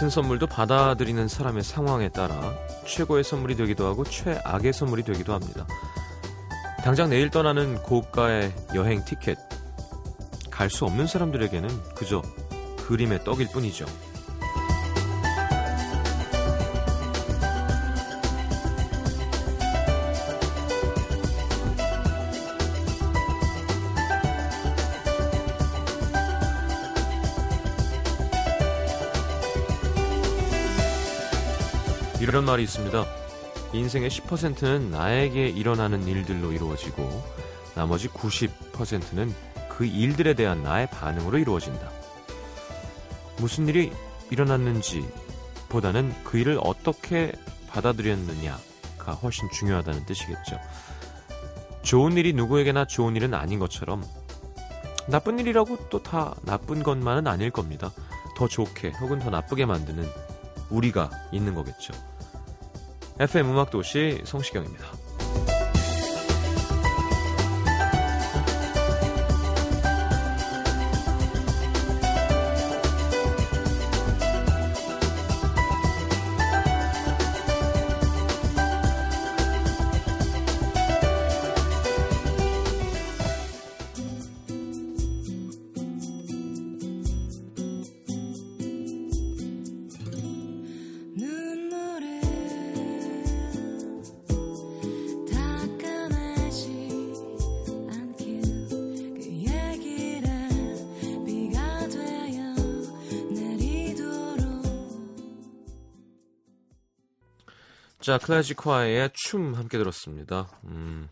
같은 선물도 받아들이는 사람의 상황에 따라 최고의 선물이 되기도 하고 최악의 선물이 되기도 합니다. 당장 내일 떠나는 고가의 여행 티켓. 갈 수 없는 사람들에게는 그저 그림의 떡일 뿐이죠. 이런 말이 있습니다. 인생의 10%는 나에게 일어나는 일들로 이루어지고 나머지 90%는 그 일들에 대한 나의 반응으로 이루어진다. 무슨 일이 일어났는지 보다는 그 일을 어떻게 받아들였느냐가 훨씬 중요하다는 뜻이겠죠. 좋은 일이 누구에게나 좋은 일은 아닌 것처럼 나쁜 일이라고 또 다 나쁜 것만은 아닐 겁니다. 더 좋게 혹은 더 나쁘게 만드는 우리가 있는 거겠죠. FM 음악도시 성시경입니다. 자, 클래지콰이의 춤 함께 들었습니다. 음.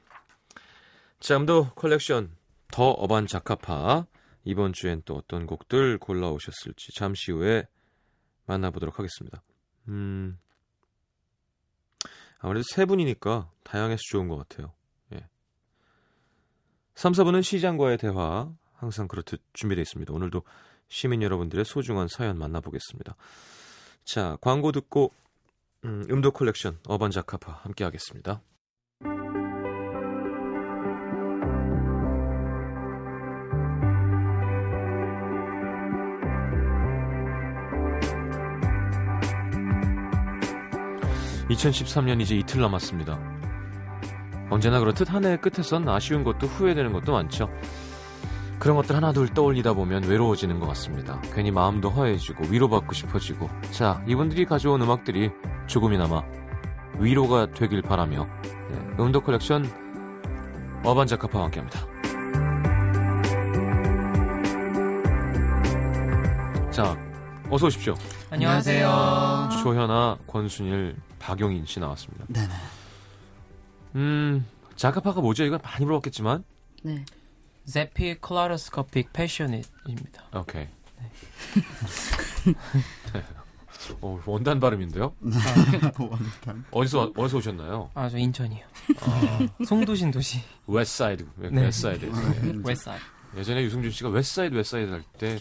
자, 음도 컬렉션 더 어반 자카파 이번 주엔 또 어떤 곡들 골라오셨을지 잠시 후에 만나보도록 하겠습니다. 음. 아무래도 세 분이니까 다양해서 좋은 것 같아요. 예. 3, 4부는 시장과의 대화 항상 그렇듯 준비되어 있습니다. 오늘도 시민 여러분들의 소중한 사연 만나보겠습니다. 자, 광고 듣고 음, 음도 컬렉션 어반 자카파 함께 하겠습니다. (2013년) 이제 이틀 남았습니다. 언제나 그렇듯 한 해의 끝에선 아쉬운 것도 후회되는 것도 많죠. 그런 것들 하나둘 떠올리다 보면 외로워지는 것 같습니다. 괜히 마음도 허해지고 위로받고 싶어지고. 자 이분들이 가져온 음악들이 조금이나마 위로가 되길 바라며 네, 음도 컬렉션 어반 자카파와 함께합니다. 자, 어서 오십시오. 안녕하세요. 조현아, 권순일, 박용인 씨 나왔습니다. 네네. 음, 자카파가 뭐죠? 이건 많이 물어봤겠지만, 네. zappy kaleidoscopic passionate입니다. 오케이. 네. 어, 원단 발음인데요? 원탄. 어디서 어디서 오셨나요? 아, 저 인천이요. 아, 송도 신도시. Westside, 네. Westside. 네. Westside. 예전에 유승준 씨가 Westside Westside 할 때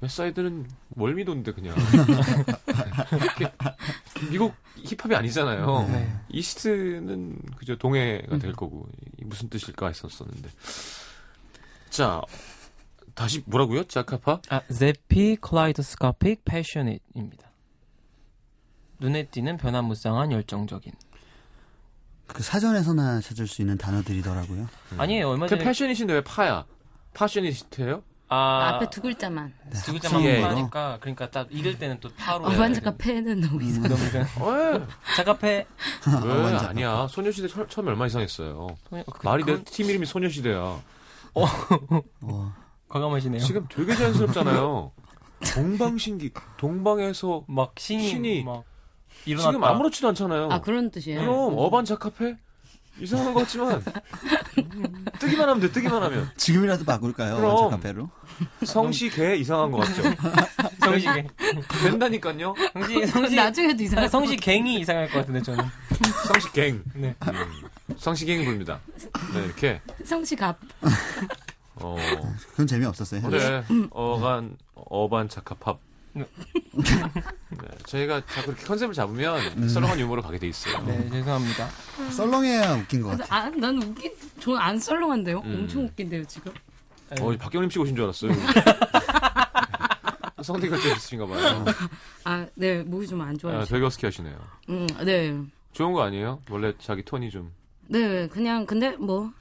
Westside는 월미도인데 그냥 미국 힙합이 아니잖아요. 네. East는 그저 동해가 될 거고 이 무슨 뜻일까 했었었는데 자 다시 뭐라고요? 자카파? 아, 제피 클라이도스코픽 패셔닛입니다. 눈에 띄는 변화무쌍한 열정적인. 그 사전에서나 찾을 수 있는 단어들이더라고요. 아니에요, 얼마 그 전에. 패셔니스인데 왜 파야? 파셔니스트예요? 아, 앞에 두 글자만. 두 글자만 예. 하니까, 그러니까 딱 읽을 때는 또 파로. 어반 작가 패는 너무 이상. 너무 이상. 왜? 자카페. 왜 완전 아니야? 소녀시대 처, 처음에 얼마 이상했어요. 그, 말이 내 그건 팀 이름이 소녀시대야. 어, 과감하시네요. 지금 되게 자연스럽잖아요. 동방신기, 동방에서 막 신이, 신이 막 일어났다. 지금 아무렇지도 않잖아요. 아 그런 뜻이에요. 그럼 어반 자 카페 이상한 것 같지만 뜨기만 하면 돼. 뜨기만 하면 지금이라도 바꿀까요? 그럼. 카페로? 성시 개 이상한 것 같죠. 성시갱. 된다니까요. 성시, 성시, 나중에도 이상할 성시갱이 이상할 것 같은데, 저는. 성시 갱. 네. 음, 성시갱 부릅니다. 네 이렇게 성씨 갑. 어 그건 재미없었어요. 그래 어간 어반 자카팝. 네. 네, 저희가 자꾸 이렇게 컨셉을 잡으면 썰렁한 유머로 가게 돼 있어요. 네, 죄송합니다. 썰렁해야 웃긴 것 같아요. 아, 난 웃긴, 저안 썰렁한데요? 음. 엄청 웃긴데요, 지금? 어, 박경림 씨 오신 줄 알았어요. 성대가 좀 있으신가 봐요. 아, 네, 목이 좀 안 좋아요. 아, 되게 어스키 하시네요. 음, 네. 좋은 거 아니에요? 원래 자기 톤이 좀. 네, 그냥, 근데 뭐,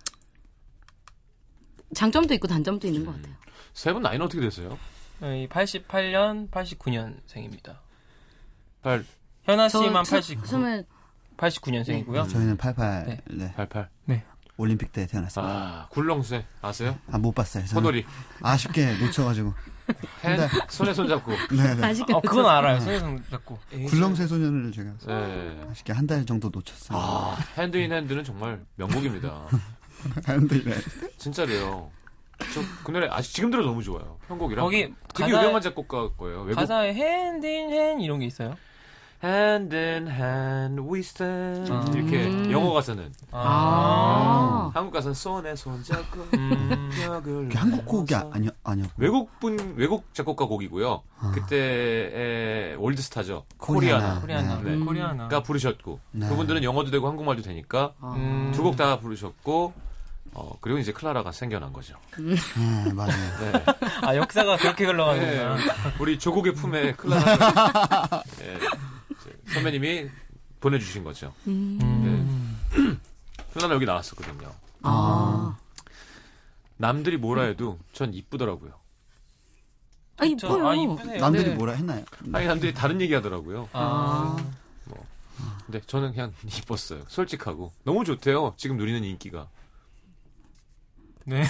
장점도 있고 단점도 있는 것 음. 같아요. 세 분 나이는 어떻게 되세요? 저희 88년, 89년생입니다. 팔, 현아 저 씨만 스- 89, 스물, 89년생이고요. 저희는 88, 네. 네. 88. 올림픽 때 태어났습니다. 아, 굴렁쇠 아세요? 아, 못 봤어요. 저는 호돌이. 아쉽게 놓쳐가지고. 핸, 손에 손 잡고. 네 네. 아쉽게 어, 그건 알아요. 손에 손 잡고. 굴렁쇠 소년을 제가 네. 아쉽게 한 달 정도 놓쳤어요. 아, Hand in Hand는 정말 명곡입니다. 근데 이래. 진짜래요. 저 그 노래 아직 지금 들어도 너무 좋아요. 편곡이랑. 거기 되게 가사에- 유명한 작곡가 거예요. 외국 가사에 hand in hand 이런 게 있어요. Hand in hand we stand 아. 이렇게 음. 영어 가사는 아. 한국 가사는 손에 손 잡고 음. 벽을 한국 곡이 아, 넘어서. 아니 아니요. 외국 분 외국 작곡가 곡이고요. 아. 그때의 월드스타죠. 코리아나. 코리아나. 코리아나. 네. 음. 코리아나. 가 부르셨고 네. 그분들은 영어도 되고 한국말도 되니까 아. 음. 두 곡 다 부르셨고 어 그리고 이제 클라라가 생겨난 거죠. 네, 맞아요. 네. 아, 역사가 그렇게 네. 흘러가는구나. 우리 조국의 품에 클라라 네. 선배님이 보내주신 거죠. 음. 클라라 여기 나왔었거든요. 아. 남들이 뭐라 해도 전 이쁘더라고요. 아, 저- 이뻐요. 아. 남들이 네. 뭐라 했나요? 아니 남들이 다른 얘기 하더라고요. 아. 근데 저는 그냥 이뻤어요. 솔직하고 너무 좋대요. 지금 누리는 인기가. 네.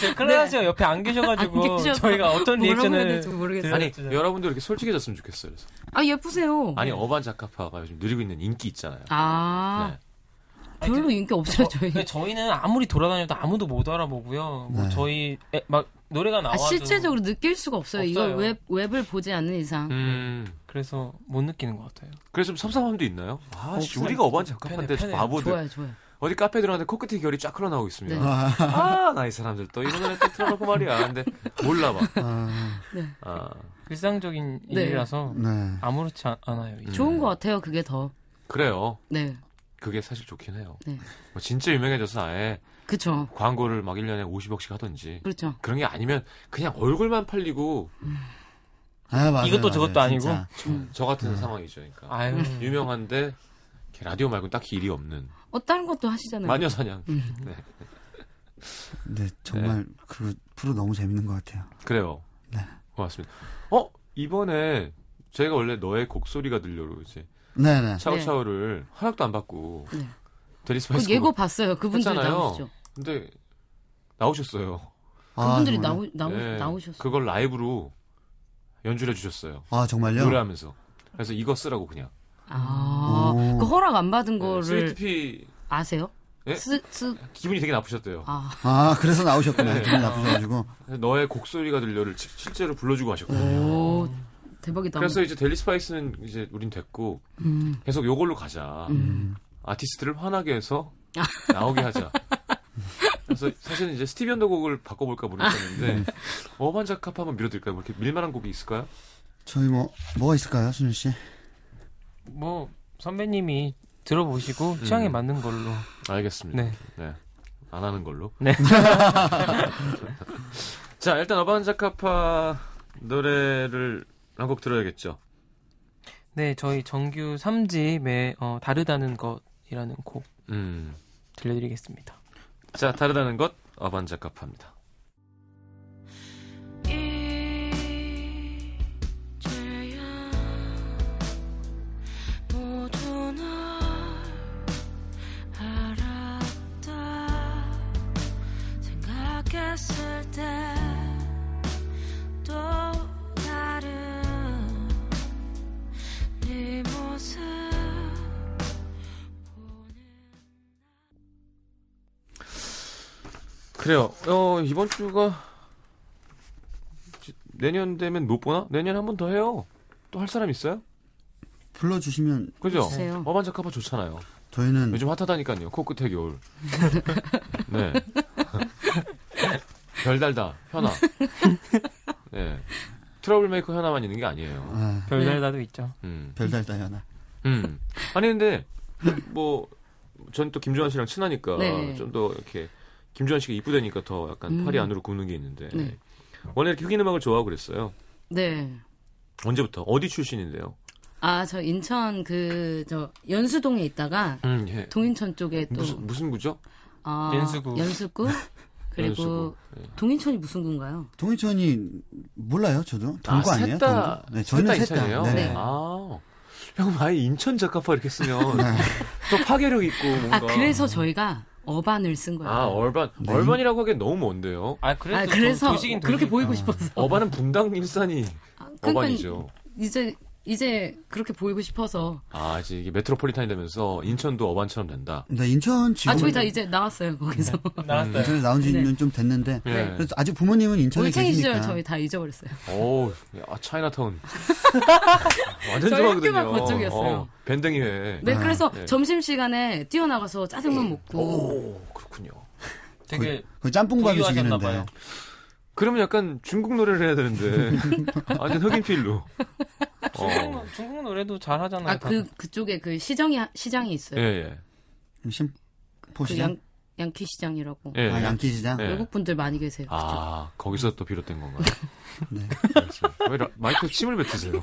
제 클라라 씨가 옆에 안 계셔가지고 안 계셔서 저희가 어떤 뭐라고 해야 리액션을 될지 모르겠어요. 아니. 여러분도 이렇게 솔직해졌으면 좋겠어요. 그래서. 아, 예쁘세요. 아니 어반 자카파가 요즘 누리고 있는 인기 있잖아요. 아. 네. 별로 인기 없어요, 저희. 근데 저희는 아무리 돌아다녀도 아무도 못 알아보고요. 뭐 네. 저희 에, 막 노래가 아, 나와도 실제적으로 느낄 수가 없어요. 이걸 없어요. 웹, 웹을 보지 않는 이상. 음. 그래서 못 느끼는 것 같아요. 그래서 좀 섭섭함도 있나요? 아, 씨, 없어요. 우리가 어반 편해, 자카파인데 편해요. 바보들. 좋아요, 좋아요. 어디 카페 들어갔는데 코끝에 겨울이 쫙 흘러나오고 있습니다. 네. 아, 나이 사람들 또 이런 노래 또 틀어놓고 말이야. 근데 몰라 봐. 아, 아, 일상적인 네. 일이라서 네. 아무렇지 않- 않아요. 이제. 음. 좋은 것 같아요, 그게 더. 그래요. 네. 그게 사실 좋긴 해요. 네. 뭐 진짜 유명해져서 아예 그쵸. 광고를 막 1년에 50억씩 하던지. 그렇죠. 그런 게 아니면 그냥 얼굴만 팔리고 아, 맞아요. 이것도 저것도 맞아요, 아니고. 음. 저 같은 상황이죠. 그러니까. 아유. 유명한데 라디오 말고는 딱히 일이 없는 어, 다른 것도 하시잖아요. 마녀 사냥. 음. 네. 근데 정말 그 프로 너무 재밌는 것 같아요. 그래요. 네. 고맙습니다. 어 이번에 저희가 원래 너의 곡소리가 들려로 이제 네네. 차우차우를 허락도 안 받고 네. 델리스파이스 그 예고 봤어요. 그분들. 나오시죠. 근데 나오셨어요. 그분들이 아, 정말요? 나오, 나오, 네. 나오셨어요. 그걸 라이브로 연주를 해주셨어요. 아 정말요? 노래하면서. 그래서 이거 쓰라고 그냥. 아, 오. 그 허락 안 받은 네, 거를 스위트피 아세요? 예? 스, 스, 기분이 되게 나쁘셨대요. 아, 아 그래서 나오셨구나. 네. 기분 나쁘셔가지고. 너의 목소리가 들려를 시- 실제로 불러주고 하셨거든요. 오, 대박이다. 그래서 이제 델리 스파이스는 이제 우린 됐고 음, 계속 요걸로 가자. 음. 아티스트를 화나게 해서 나오게 하자. 그래서 사실은 이제 스티비 언더 곡을 바꿔볼까 모르겠었는데 어반자캅 한번 밀어드릴까요? 뭐 이렇게 밀만한 곡이 있을까요? 저희 뭐 뭐가 있을까요, 순현 씨? 뭐 선배님이 들어보시고 취향에 음. 맞는 걸로. 알겠습니다. 네. 네. 안 하는 걸로. 네. 자, 일단 어반자카파 노래를 한 곡 들어야겠죠. 네, 저희 정규 3집의 어, 다르다는 것이라는 곡 음. 들려드리겠습니다. 자, 다르다는 것 어반자카파입니다. 생각했을 때 또 다른 네 모습 그래요. 어, 이번 주가 내년 되면 못 보나? 내년 한 번 더 해요. 또 할 사람 있어요? 불러주시면 그죠? 해주세요. 어반자카파 좋잖아요. 저희는 요즘 핫하다니까요. 코끝의 겨울. 네. 별달다 현아. 네. 트러블 메이커 현아만 있는 게 아니에요. 아, 별달다도 있죠. 음. 별달다 현아. 음. 아니 근데 뭐 전 또 김주환 씨랑 친하니까 네. 좀더 이렇게 김주환 씨가 이쁘다니까 더 약간 음. 팔이 안으로 굽는 게 있는데 네. 원래 이렇게 흑인 음악을 좋아하고 그랬어요. 네. 언제부터? 어디 출신인데요? 아, 저 인천 그, 저, 연수동에 있다가, 음, 예. 동인천 쪽에 또, 무슨 무슨 구죠? 아, 연수구. 연수구? 그리고. 예. 동인천이 무슨 구인가요? 동인천이 몰라요, 저도. 동구 아, 아, 니에요 셋다 네, 저는 셋다. 네. 네. 아, 형 아예 인천 작가파 이렇게 쓰면 또 파괴력 있고 뭔가. 아, 그래서 저희가 어반을 쓴 거예요. 아 얼반 네. 얼반이라고 하기엔 너무 먼데요. 아 그래도 아, 그래서 도, 도시긴 그렇게 도시. 보이고 아. 싶어서. 어반은 분당 일산이 아, 그러니까 어반이죠. 이제, 이제 그렇게 보이고 싶어서. 아 이제 이게 메트로폴리탄이 되면서 인천도 어반처럼 된다. 네, 인천 지금 아, 저희 다 이제 나왔어요, 거기서. 나왔어요. 인천에 나온 지는 네. 좀 됐는데 예. 그래서 아직 부모님은 인천에 올챙이 계시니까 시절 저희 다 잊어버렸어요. 오, 아 차이나타운. 완전 저희 좋아하거든요. 학교가 그쪽이었어요. 어, 밴댕이 회. 네, 아, 그래서 네. 점심시간에 뛰어나가서 짜장면 먹고. 오, 그렇군요. 되게 그 짬뽕밥이 부유하셨나 죽이는데 봐요. 그러면 약간 중국 노래를 해야 되는데 완전 흑인 필로. 어. 중국, 중국 노래도 잘 하잖아요. 아, 그, 그쪽에 그 시정이, 시장이 예, 있어요. 예. 그 심포시장 양, 양키 시장이라고. 예. 아 양키 시장 예. 외국 분들 많이 계세요. 아, 거기서 또 비롯된 건가요? 네. 왜 마이크 침을 뱉으세요?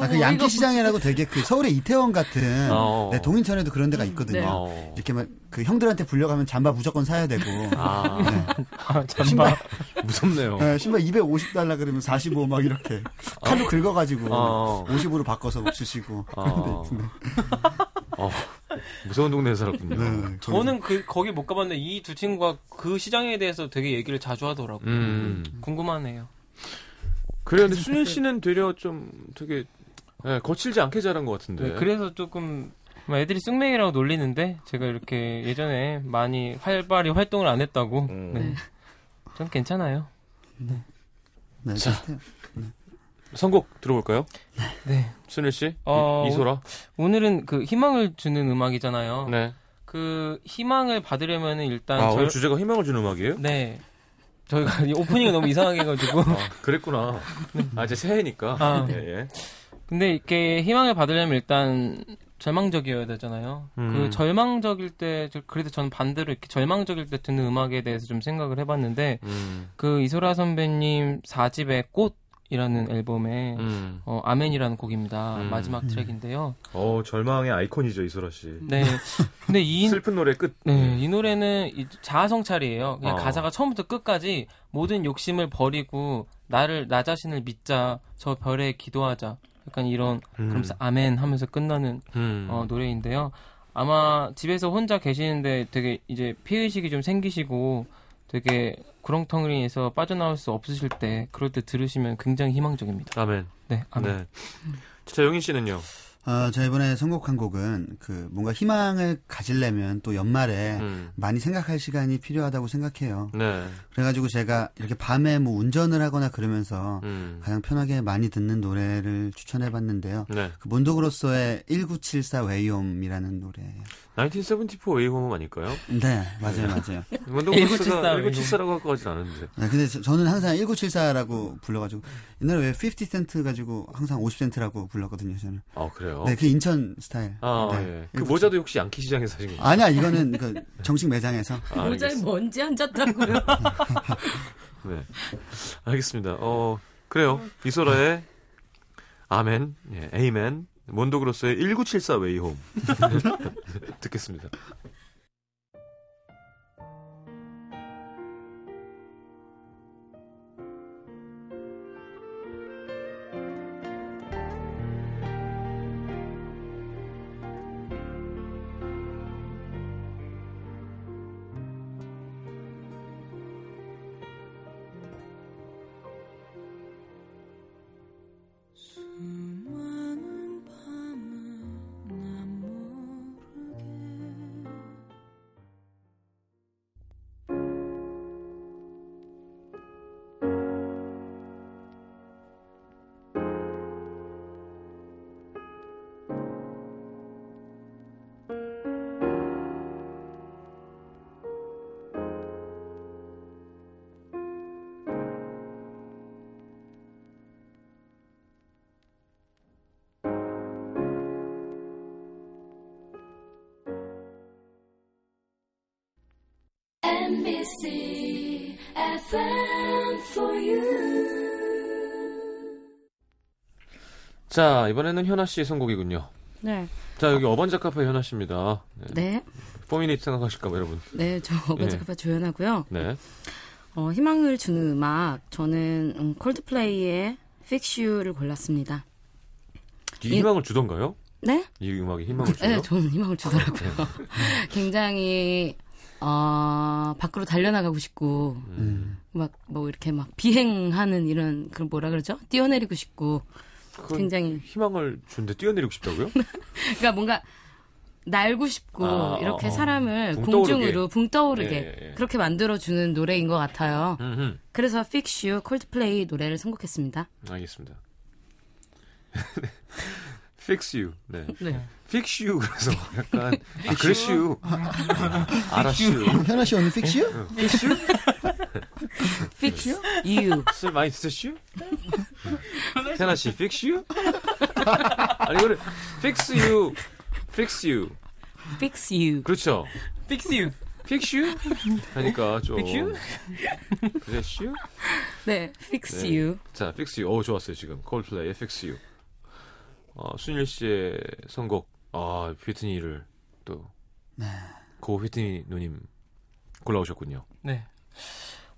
아, 그 양키 시장이라고 되게 그 서울의 이태원 같은 어. 네, 동인천에도 그런 데가 있거든요. 네. 어. 이렇게 막 그 형들한테 불려가면 잠바 무조건 사야 되고 아, 아, 잠바. 신발 무섭네요. 네, 신발 250달러 그러면 45 막 이렇게 칼로 긁어가지고 어. 50으로 바꿔서 막 주시고 그런 데 어. 무서운 동네에 살았군요. 네, 저는 그 거기 못 가봤는데 이 두 친구가 그 시장에 대해서 되게 얘기를 자주 하더라고요. 음. 궁금하네요. 그래요. 근데 순일 씨는 되려 좀 되게 예, 거칠지 않게 자란 것 같은데. 네, 그래서 조금 뭐 애들이 쑥맥이라고 놀리는데 제가 이렇게 예전에 많이 활발히 활동을 안 했다고. 음. 네. 전 괜찮아요. 네, 자. 선곡 들어볼까요? 네. 순일 씨, 어, 이, 소라 오늘은 그 희망을 주는 음악이잖아요. 네. 그 희망을 받으려면은 일단 아, 절- 오늘 주제가 희망을 주는 음악이에요? 네. 저희가 이 오프닝을 너무 이상하게 해가지고. 아, 그랬구나. 아, 이제 새해니까. 아. 예, 예. 근데 이렇게 희망을 받으려면 일단 절망적이어야 되잖아요. 음. 그 절망적일 때, 저- 그래도 저는 반대로 이렇게 절망적일 때 듣는 음악에 대해서 좀 생각을 해봤는데, 음, 그 이소라 선배님 4집의 꽃 이라는 앨범에, 음. 어, 아멘이라는 곡입니다. 음. 마지막 트랙인데요. 어, 절망의 아이콘이죠, 이소라 씨. 네. 근데 이, 슬픈 노래 끝. 네, 이 노래는 이 자아성찰이에요. 그냥 어. 가사가 처음부터 끝까지 모든 욕심을 버리고 나를 나 자신을 믿자. 저 별에 기도하자. 약간 이런 음. 그러면서 아멘 하면서 끝나는 음. 어, 노래인데요. 아마 집에서 혼자 계시는데 되게 이제 피의식이 좀 생기시고 되게 구렁텅이에서 빠져나올 수 없으실 때 그럴 때 들으시면 굉장히 희망적입니다. 아멘. 네, 아멘. 네. 자, 영인 씨는요? 어, 저 이번에 선곡한 곡은 그 뭔가 희망을 가지려면 또 연말에 음. 많이 생각할 시간이 필요하다고 생각해요. 네. 그래가지고 제가 이렇게 밤에 뭐 운전을 하거나 그러면서 음. 가장 편하게 많이 듣는 노래를 추천해봤는데요. 네. 그 몬도그로소의 1974 웨이홈이라는 노래예요. 1974 Way Home 아닐까요? 네, 맞아요, 맞아요. 몬도그로소가 1974 1974라고 할것 같진 않은데. 네, 근데 저, 는 항상 1974라고 불러가지고 옛날에 왜 50센트 가지고 항상 50센트라고 불렀거든요, 저는. 아, 그래요? 네, 그 인천 스타일. 아, 네. 예. 그 1974. 모자도 혹시 양키 시장에서 사신 거예요? 아니야, 이거는 그 정식 매장에서. 아, 모자에. 먼지 앉았다고요. 네. 알겠습니다. 어, 그래요. 이소라의 아멘, 예, 에이멘, 몬도그로스의 1974 웨이홈. 듣겠습니다. NBC FM for you. 자, 이번에는 현아 씨의 선곡이군요. 네. 자, 여기 어반자카파 현아 씨입니다. 네. 네. 포미닛 생각하실까봐, 여러분. 네, 저 어반자카파 조연하고요. 네. 어, 희망을 주는 음악 저는 음, 콜드플레이의 Fix You를 골랐습니다. 이 희망을 주던가요? 네? 이 음악에 희망을 줘요? 네, 저는 희망을 주더라고요. 굉장히 어, 밖으로 달려나가고 싶고 음. 막 뭐 이렇게 막 비행하는 이런 그 뭐라 그러죠? 뛰어내리고 싶고 굉장히 희망을 주는데 뛰어내리고 싶다고요? 그러니까 뭔가 날고 싶고 아, 이렇게 어, 어. 사람을 붕 공중으로 붕 떠오르게 예, 예, 예. 그렇게 만들어 주는 노래인 것 같아요. 음흠. 그래서 Fix You 콜드플레이 노래를 선곡했습니다. 알겠습니다. Fix you. 네. 네. Fix you. 그래서 약간 아, 그래시 유. 알았슈. 현아 씨 오늘 픽시요? Fix you? Fix You. 술 많이 드셨슈? 태나 씨, Fix you? 아니 이거를 Fix you. Fix you. Fix You. 그렇죠. Fix you. Fix you? 하니까 좀 Fix you? 그래슈? 네, Fix 네. You. 자, Fix you. 오, 좋았어요, 지금. 콜플레이의 Fix you. 어, 순일 씨의 선곡, 아, 휘트니를 또, 네. 고 휘트니 누님 골라오셨군요. 네.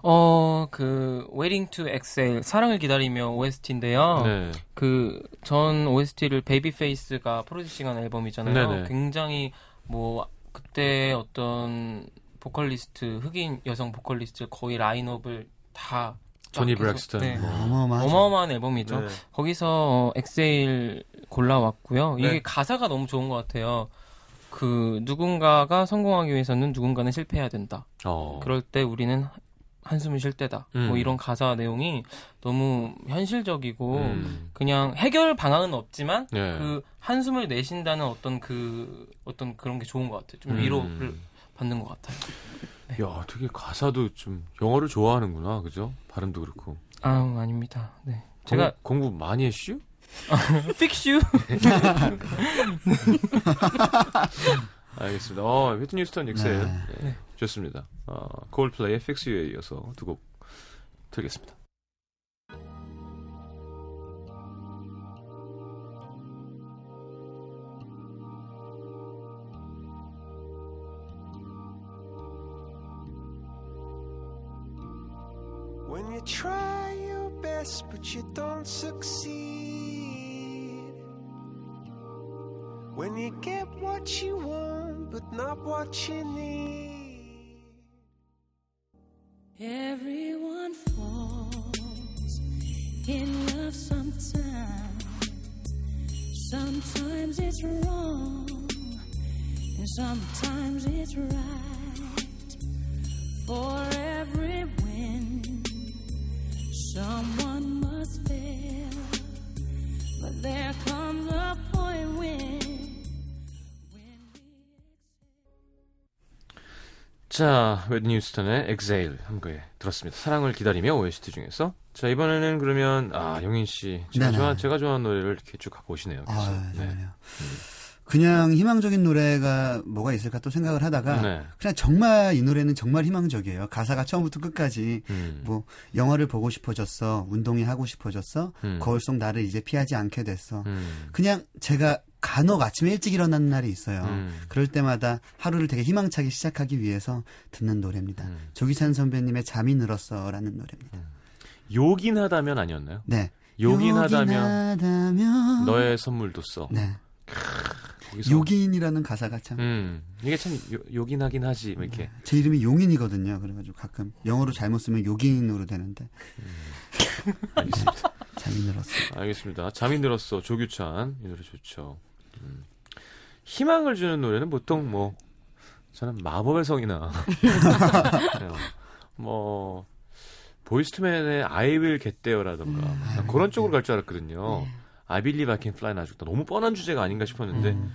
어, 그, Waiting to Exhale, 사랑을 기다리며 OST인데요. 네. 그, 전 OST를 베이비페이스가 프로듀싱한 앨범이잖아요. 네네. 굉장히, 뭐, 그때 어떤 보컬리스트, 흑인 여성 보컬리스트 거의 라인업을 다. 조니 쫙 해서- 브렉스턴. 네. 뭐. 어마어마하죠. 어마어마한 앨범이죠. 네. 거기서 어, 엑세일 골라왔고요. 이게 네. 가사가 너무 좋은 것 같아요. 그 누군가가 성공하기 위해서는 누군가는 실패해야 된다. 어. 그럴 때 우리는 한숨을 쉴 때다. 음. 뭐 이런 가사 내용이 너무 현실적이고 음. 그냥 해결 방안은 없지만 네. 그 한숨을 내쉰다는 어떤 그 어떤 그런 게 좋은 것 같아요. 좀 음. 위로를 받는 것 같아요. 야, 되게 가사도 좀 영어를 좋아하는구나, 그죠? 발음도 그렇고. 아 아닙니다. 네. 제가 공, 공부 많이 했슈? 픽슈 알겠습니다. 어, 휘트니 휴스턴 엑셀. 네. 네. 네. 좋습니다. 어, 콜플레이의 Fix You에 이어서 두 곡 들겠습니다. Try your best but you don't succeed. When you get what you want but not what you need. Everyone falls in love sometimes. Sometimes it's wrong, and sometimes it's right. For every win, someone must fail. But there comes a point when, 자, 휴스턴의 Exhale 한 거에 들었습니다. 사랑을 기다리며 OST 중에서. 자, 이번에는 그러면, 아, 영인 씨. 제가, 네네. 좋아, 제가 좋아하는 노래를 이렇게 쭉 갖고 오시네요. 계속. 아, 네. 정말요. 그냥 희망적인 노래가 뭐가 있을까 또 생각을 하다가 네. 그냥 정말 이 노래는 정말 희망적이에요. 가사가 처음부터 끝까지 음. 뭐 영화를 보고 싶어졌어, 운동이 하고 싶어졌어, 음. 거울 속 나를 이제 피하지 않게 됐어. 음. 그냥 제가 간혹 아침에 일찍 일어나는 날이 있어요. 음. 그럴 때마다 하루를 되게 희망차게 시작하기 위해서 듣는 노래입니다. 음. 조기찬 선배님의 잠이 늘었어라는 노래입니다. 요긴 하다면 아니었나요? 네. 요긴 하다면 하다면 너의 선물도 써. 네. 거기서 요긴이라는 가사가 참제 음. 이게 참 요, 요긴하긴 하지. 뭐 이렇게. 이름이 용인이거든요. 그래가지고 가끔 영어로 잘못 쓰면 요긴으로 되는데 알겠습니다. 잠이 늘었어요. 알겠습니다. 잠이 늘었어. 조규찬. 이 노래 좋죠. 음. 희망을 주는 노래는 보통 뭐 저는 마법의 성이나 네, 뭐 보이스투맨의 I Will Get There라던가 음. 그런 쪽으로 갈 줄 알았거든요. 네. I Believe I Can Fly는 아주 너무 뻔한 주제가 아닌가 싶었는데 음.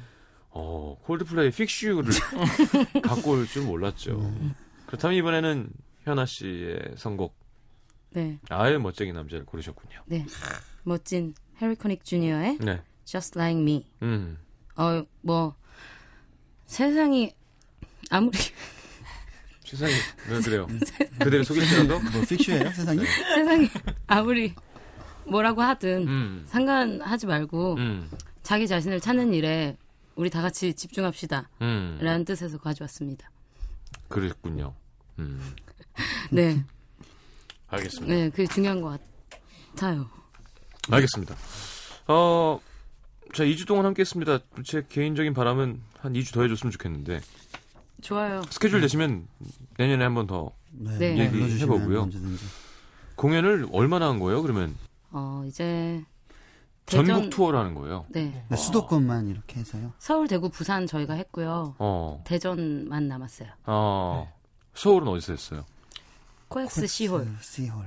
어 콜드플레이 Fix You를 갖고 올 줄 몰랐죠. 음. 그렇다면 이번에는 현아 씨의 선곡 네, 아예 멋쟁이 남자를 고르셨군요. 네. 멋진 해리 코닉 주니어의 네. Just Like Me. 음. 어, 뭐 세상이 아무리 세상에 왜 그래요? 그대를 속일지라도. 뭐 픽슈예요 세상이? 세상에 아무리 뭐라고 하든 음. 상관하지 말고 음. 자기 자신을 찾는 일에 우리 다 같이 집중합시다. 음. 라는 뜻에서 가져왔습니다. 그랬군요. 음. 네. 알겠습니다. 네, 그게 중요한 것 같아요. 알겠습니다. 어, 자, 2주 동안 함께 했습니다. 제 개인적인 바람은 한 2주 더 해줬으면 좋겠는데, 좋아요. 스케줄 되시면 내년에 한 번 더 네, 네. 얘기 불러주시면 해보고요. 언제든지. 공연을 얼마나 한 거예요, 그러면? 어, 이제 전국 대전- 투어라는 거예요. 네. 네, 수도권만 이렇게 해서요. 서울, 대구, 부산 저희가 했고요. 어, 대전만 남았어요. 어, 서울은 어디서 했어요? 코엑스 C홀. 그 C홀.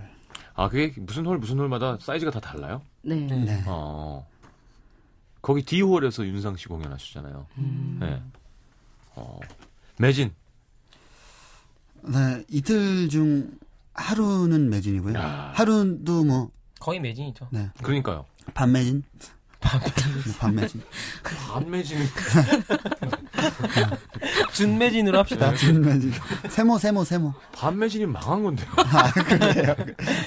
아, 그게 무슨 홀, 무슨 홀마다 사이즈가 다 달라요? 네. 네. 어, 거기 D홀에서 윤상 씨 공연하시잖아요. 네. 어, 매진. 네, 이틀 중 하루는 매진이고요. 야. 하루도 뭐, 거의 매진이죠. 네, 그러니까요. 반 매진. 네, 반 매진. 반 매진은. 준 매진으로 합시다. 준 매진. 세모, 세모, 세모. 반 매진이 망한 건데요.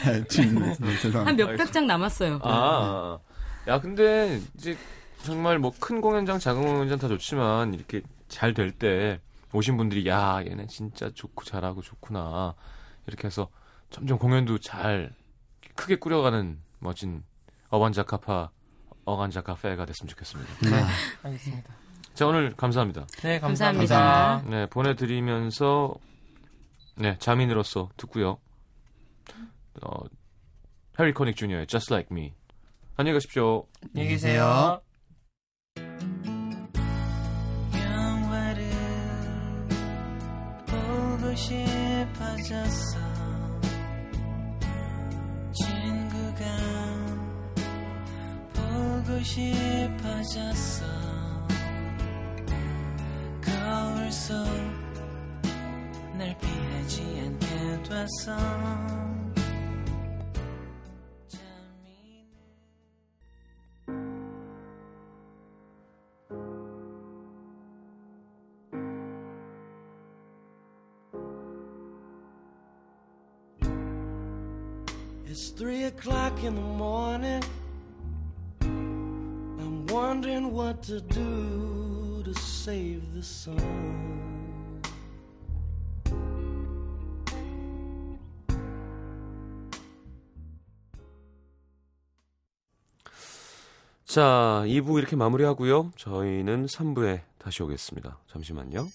네, 준 매진. 네, 죄송합니다. 한 몇백 장 남았어요. 아, 야, 근데 이제 정말 뭐 큰 공연장, 작은 공연장 다 좋지만 이렇게 잘 될 때 오신 분들이 야, 얘네 진짜 좋고 잘하고 좋구나. 이렇게 해서 점점 공연도 잘 크게 꾸려가는 멋진 어반자카파 어간자카페가 됐으면 좋겠습니다. 네. 알겠습니다. 자, 오늘 감사합니다. 네, 감사합니다. 감사합니다. 네, 보내드리면서 네, 자민으로서 듣고요. 어, 해리 코닉 주니어의 Just Like Me. 안녕히 가십시오. 안녕히 계세요. 영화를 보고 싶어졌어 보고 싶어졌어 거울 속 날 피하지 않게 됐어 It's three o'clock in the morning. Wondering what to do to save the sun. 자, 2부 이렇게 마무리하고요. 저희는 3부에 다시 오겠습니다. 잠시만요.